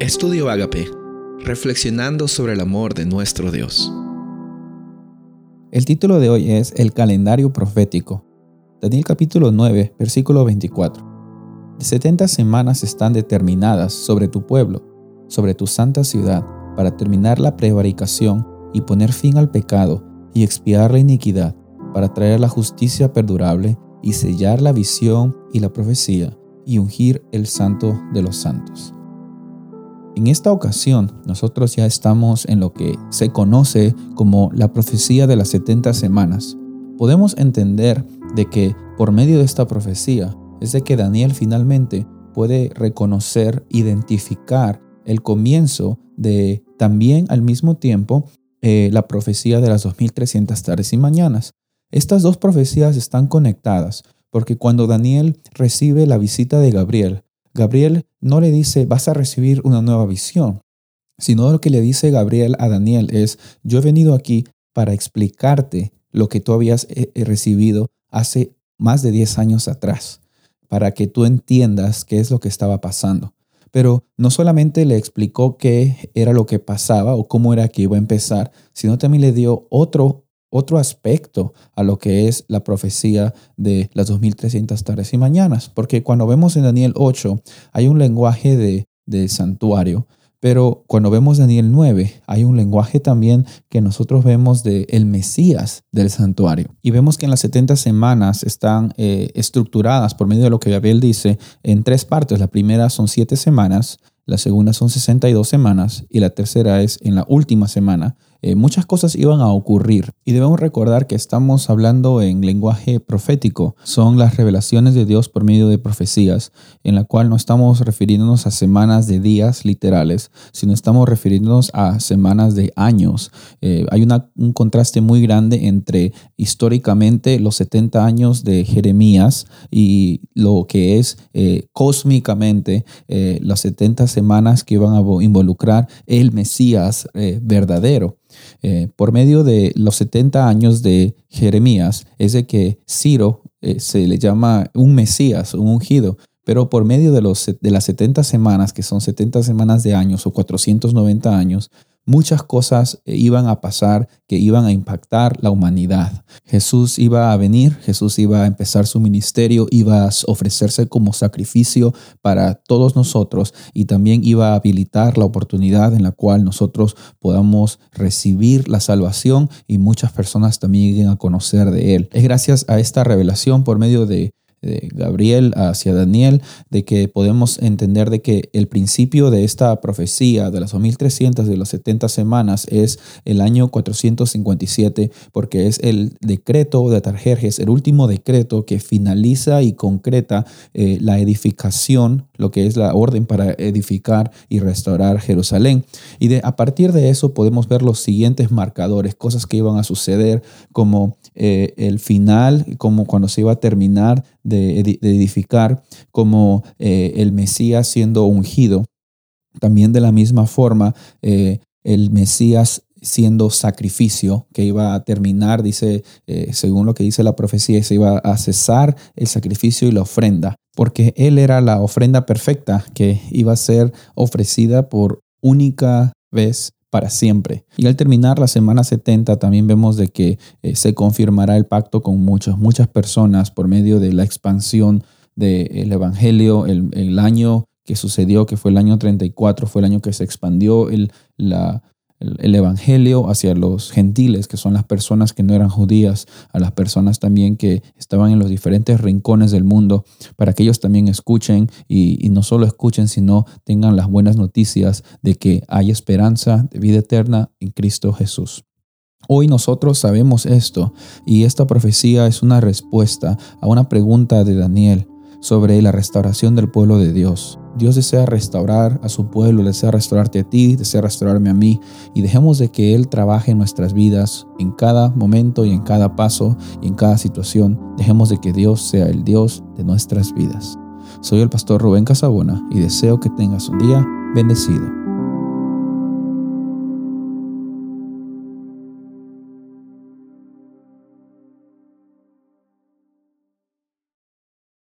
Estudio Agape, reflexionando sobre el amor de nuestro Dios. El título de hoy es El calendario profético. Daniel capítulo 9, versículo 24. De 70 semanas están determinadas sobre tu pueblo, sobre tu santa ciudad, para terminar la prevaricación y poner fin al pecado y expiar la iniquidad, para traer la justicia perdurable y sellar la visión y la profecía y ungir el santo de los santos. En esta ocasión, nosotros ya estamos en lo que se conoce como la profecía de las 70 semanas. Podemos entender de que por medio de esta profecía es de que Daniel finalmente puede reconocer, identificar el comienzo de también al mismo tiempo eh, la profecía de las 2300 tardes y mañanas. Estas dos profecías están conectadas porque cuando Daniel recibe la visita de Gabriel, Gabriel no le dice, vas a recibir una nueva visión, sino lo que le dice Gabriel a Daniel es, yo he venido aquí para explicarte lo que tú habías eh, eh, recibido hace más de 10 años atrás, para que tú entiendas qué es lo que estaba pasando. Pero no solamente le explicó qué era lo que pasaba o cómo era que iba a empezar, sino también le dio otro otro aspecto a lo que es la profecía de las 2300 tardes y mañanas, porque cuando vemos en Daniel 8 hay un lenguaje de, santuario, pero cuando vemos Daniel 9 hay un lenguaje también que nosotros vemos de el Mesías del santuario. Y vemos que en las 70 semanas están eh, estructuradas por medio de lo que Gabriel dice en tres partes. La primera son siete semanas, la segunda son 62 semanas y la tercera es en la última semana eh, muchas cosas iban a ocurrir. Y debemos recordar que estamos hablando en lenguaje profético. Son las revelaciones de Dios por medio de profecías, en la cual no estamos refiriéndonos a semanas de días literales, sino estamos refiriéndonos a semanas de años. Eh, hay un contraste muy grande entre históricamente los 70 años de Jeremías y lo que es eh, cósmicamente las 70 semanas que iban a involucrar el Mesías verdadero. Eh, por medio de los 70 años de Jeremías, es de que Ciro eh, se le llama un Mesías, un ungido, pero por medio de, los, de las 70 semanas, que son 70 semanas de años o 490 años, muchas cosas eh, iban a pasar que iban a impactar la humanidad. Jesús iba a venir, Jesús iba a empezar su ministerio, iba a ofrecerse como sacrificio para todos nosotros y también iba a habilitar la oportunidad en la cual nosotros podamos recibir la salvación y muchas personas también lleguen a conocer de Él. Es gracias a esta revelación por medio de de Gabriel hacia Daniel, de que podemos entender de que el principio de esta profecía de las 2300 de las 70 semanas es el año 457, porque es el decreto de Tarjerjes, el último decreto que finaliza y concreta eh, la edificación, lo que es la orden para edificar y restaurar Jerusalén. Y de, a partir de eso podemos ver los siguientes marcadores, cosas que iban a suceder como eh, el final, como cuando se iba a terminar de, edificar, como eh, el Mesías siendo ungido. También de la misma forma, eh, el Mesías siendo sacrificio que iba a terminar, dice, según lo que dice la profecía, se iba a cesar el sacrificio y la ofrenda, porque Él era la ofrenda perfecta que iba a ser ofrecida por única vez para siempre. Y al terminar la semana 70 también vemos de que eh, se confirmará el pacto con muchas, muchas personas por medio de la expansión del Evangelio, el, el, año que sucedió, que fue el año 34, fue el año que se expandió el, la, el Evangelio hacia los gentiles, que son las personas que no eran judías, a las personas también que estaban en los diferentes rincones del mundo, para que ellos también escuchen y, no solo escuchen, sino tengan las buenas noticias de que hay esperanza de vida eterna en Cristo Jesús. Hoy nosotros sabemos esto y esta profecía es una respuesta a una pregunta de Daniel sobre la restauración del pueblo de Dios. Dios desea restaurar a su pueblo, desea restaurarte a ti, desea restaurarme a mí y dejemos de que Él trabaje en nuestras vidas en cada momento y en cada paso y en cada situación. Dejemos de que Dios sea el Dios de nuestras vidas. Soy el pastor Rubén Casabona y deseo que tengas un día bendecido.